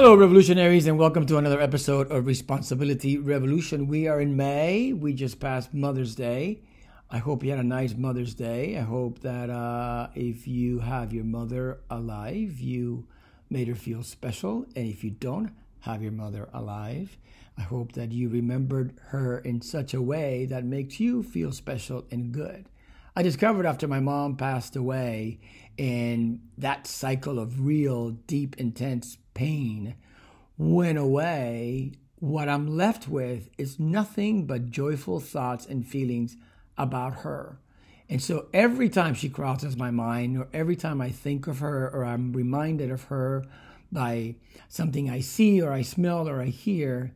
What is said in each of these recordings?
Hello, revolutionaries, and welcome to another episode of Responsibility Revolution. We are in May. We just passed Mother's Day. I hope you had a nice Mother's Day. I hope that uh, if you have your mother alive, you made her feel special. And if you don't have your mother alive, I hope that you remembered her in such a way that makes you feel special and good. I discovered after my mom passed away and that cycle of real, deep, intense pain went away, what I'm left with is nothing but joyful thoughts and feelings about her. And so every time she crosses my mind, or every time I think of her, or I'm reminded of her by something I see, or I smell, or I hear,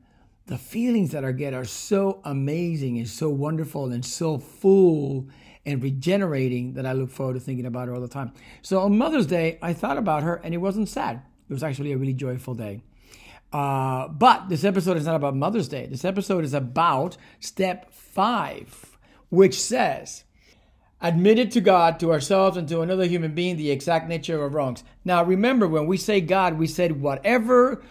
the feelings that I get are so amazing and so wonderful and so full and regenerating that I look forward to thinking about her all the time. So on Mother's Day, I thought about her and it wasn't sad. It was actually a really joyful day. Uh, but this episode is not about Mother's Day. This episode is about step five, which says, admitted to God, to ourselves, and to another human being the exact nature of wrongs. Now, remember, when we say God, we said whatever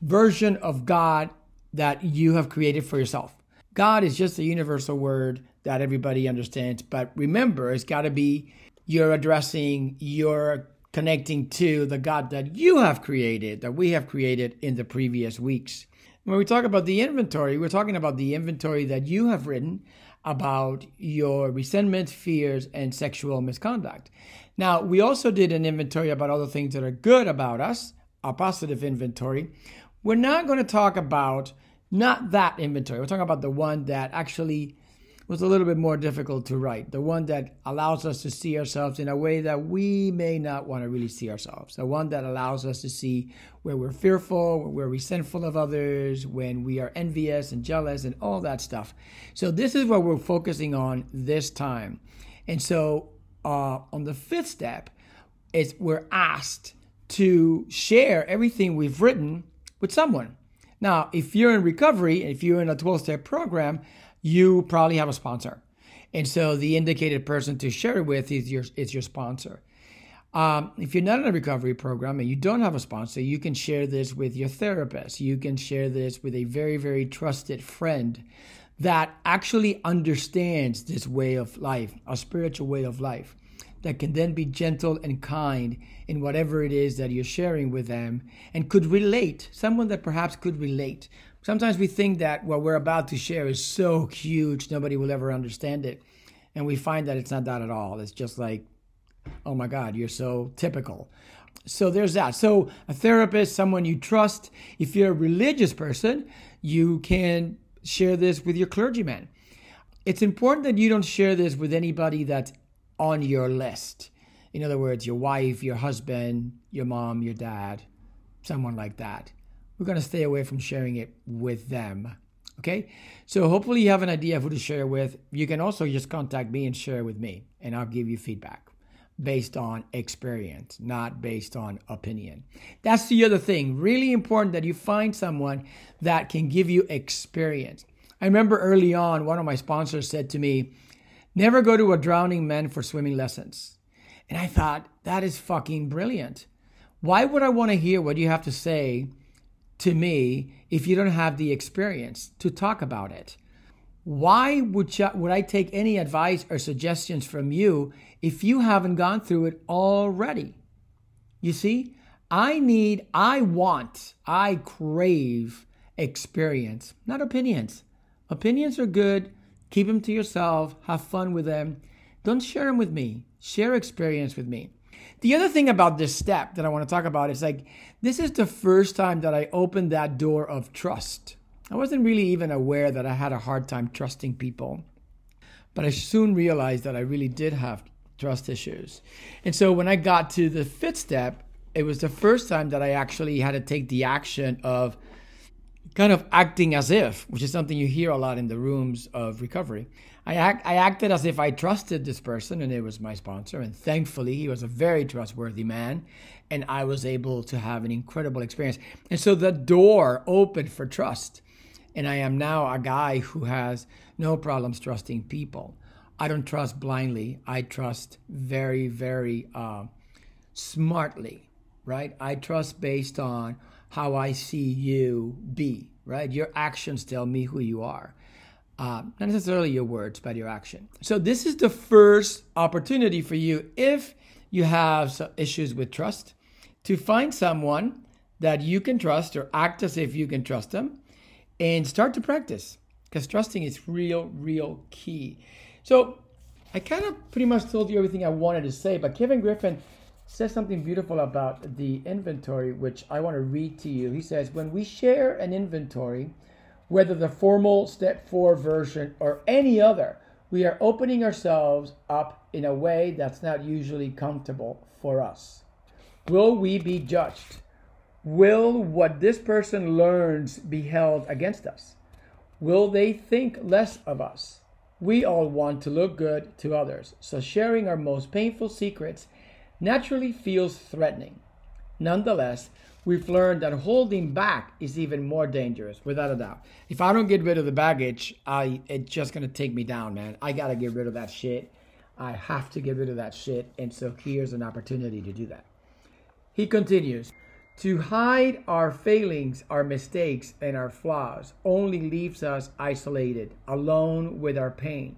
version of God that you have created for yourself. God is just a universal word that everybody understands. But remember, it's got to be you're addressing, you're connecting to the God that you have created, that we have created in the previous weeks. When we talk about the inventory, we're talking about the inventory that you have written about your resentment, fears, and sexual misconduct. Now, we also did an inventory about all the things that are good about us, a positive inventory. We're not going to talk about not that inventory. We're talking about the one that actually was a little bit more difficult to write. The one that allows us to see ourselves in a way that we may not want to really see ourselves. The one that allows us to see where we're fearful, where we're resentful of others, when we are envious and jealous and all that stuff. So this is what we're focusing on this time. And so uh, on the fifth step, is we're asked to share everything we've written with someone. Now, if you're in recovery, if you're in a 12 step program, you probably have a sponsor. And so the indicated person to share it with is your, is your sponsor. Um, if you're not in a recovery program and you don't have a sponsor, you can share this with your therapist. You can share this with a very, very trusted friend that actually understands this way of life, a spiritual way of life, that can then be gentle and kind in whatever it is that you're sharing with them and could relate, someone that perhaps could relate Sometimes we think that what we're about to share is so huge, nobody will ever understand it. And we find that it's not that at all. It's just like, oh my God, you're so typical. So there's that. So a therapist, someone you trust. If you're a religious person, you can share this with your clergyman. It's important that you don't share this with anybody that's on your list. In other words, your wife, your husband, your mom, your dad, someone like that we're going to stay away from sharing it with them. Okay, so hopefully you have an idea who to share with. You can also just contact me and share with me, and I'll give you feedback based on experience, not based on opinion. That's the other thing. Really important that you find someone that can give you experience. I remember early on, one of my sponsors said to me, Never go to a drowning man for swimming lessons. And I thought, that is fucking brilliant. Why would I want to hear what you have to say to me if you don't have the experience to talk about it. Why would, you, would I take any advice or suggestions from you if you haven't gone through it already? You see, I need, I want, I crave experience, not opinions. Opinions are good. Keep them to yourself. Have fun with them. Don't share them with me. Share experience with me. The other thing about this step that I want to talk about is like, this is the first time that I opened that door of trust. I wasn't really even aware that I had a hard time trusting people, but I soon realized that I really did have trust issues. And so when I got to the fifth step, it was the first time that I actually had to take the action of kind of acting as if, which is something you hear a lot in the rooms of recovery. I, act, I acted as if I trusted this person, and it was my sponsor. And thankfully, he was a very trustworthy man, and I was able to have an incredible experience. And so the door opened for trust. And I am now a guy who has no problems trusting people. I don't trust blindly. I trust very, very uh, smartly, right? I trust based on how I see you be, right? Your actions tell me who you are. Uh, not necessarily your words, but your action. So, this is the first opportunity for you if you have issues with trust to find someone that you can trust or act as if you can trust them and start to practice because trusting is real, real key. So, I kind of pretty much told you everything I wanted to say, but Kevin Griffin says something beautiful about the inventory, which I want to read to you. He says, When we share an inventory, whether the formal step four version or any other, we are opening ourselves up in a way that's not usually comfortable for us. Will we be judged? Will what this person learns be held against us? Will they think less of us? We all want to look good to others, so sharing our most painful secrets naturally feels threatening. Nonetheless, we've learned that holding back is even more dangerous, without a doubt. If I don't get rid of the baggage, I it's just gonna take me down, man. I gotta get rid of that shit. I have to get rid of that shit, and so here's an opportunity to do that. He continues. To hide our failings, our mistakes, and our flaws only leaves us isolated, alone with our pain,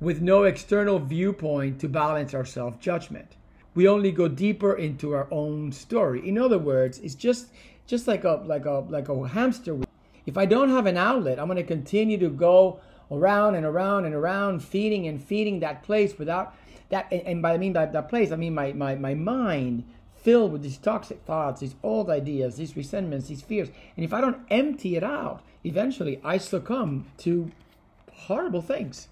with no external viewpoint to balance our self judgment we only go deeper into our own story. In other words, it's just just like a like a like a hamster wheel. If I don't have an outlet, I'm going to continue to go around and around and around, feeding and feeding that place without that. And by I mean by that place, I mean my my my mind filled with these toxic thoughts, these old ideas, these resentments, these fears. And if I don't empty it out, eventually I succumb to horrible things.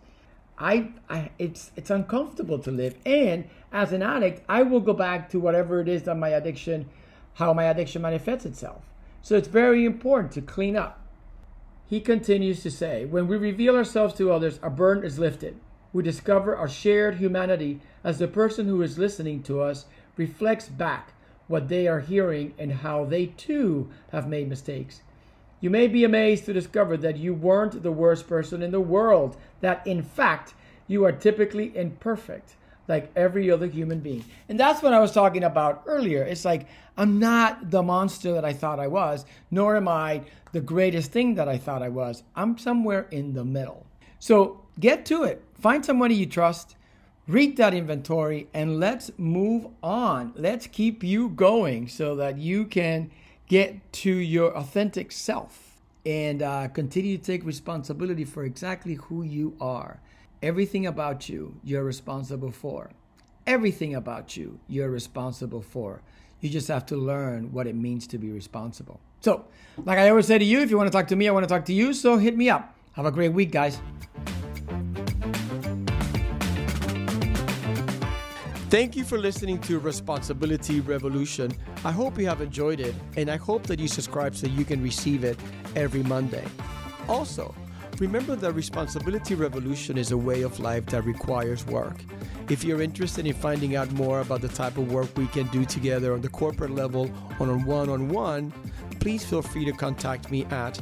I, I it's it's uncomfortable to live. And as an addict i will go back to whatever it is that my addiction how my addiction manifests itself. So it's very important to clean up. He continues to say when we reveal ourselves to others a burden is lifted. We discover our shared humanity as the person who is listening to us reflects back what they are hearing and how they too have made mistakes you may be amazed to discover that you weren't the worst person in the world, that in fact, you are typically imperfect like every other human being. And that's what I was talking about earlier. It's like, I'm not the monster that I thought I was, nor am I the greatest thing that I thought I was. I'm somewhere in the middle. So get to it. Find somebody you trust, read that inventory, and let's move on. Let's keep you going so that you can get to your authentic self and uh, continue to take responsibility for exactly who you are. Everything about you, you're responsible for. Everything about you, you're responsible for. You just have to learn what it means to be responsible. So, like I always say to you, if you want to talk to me, I want to talk to you. So hit me up. Have a great week, guys. Thank you for listening to Responsibility Revolution. I hope you have enjoyed it, and I hope that you subscribe so you can receive it every Monday. Also, remember that Responsibility Revolution is a way of life that requires work. If you're interested in finding out more about the type of work we can do together on the corporate level or on one on one, please feel free to contact me at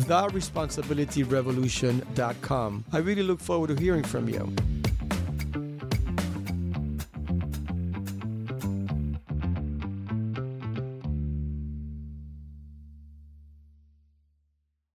theresponsibilityrevolution.com. I really look forward to hearing from you.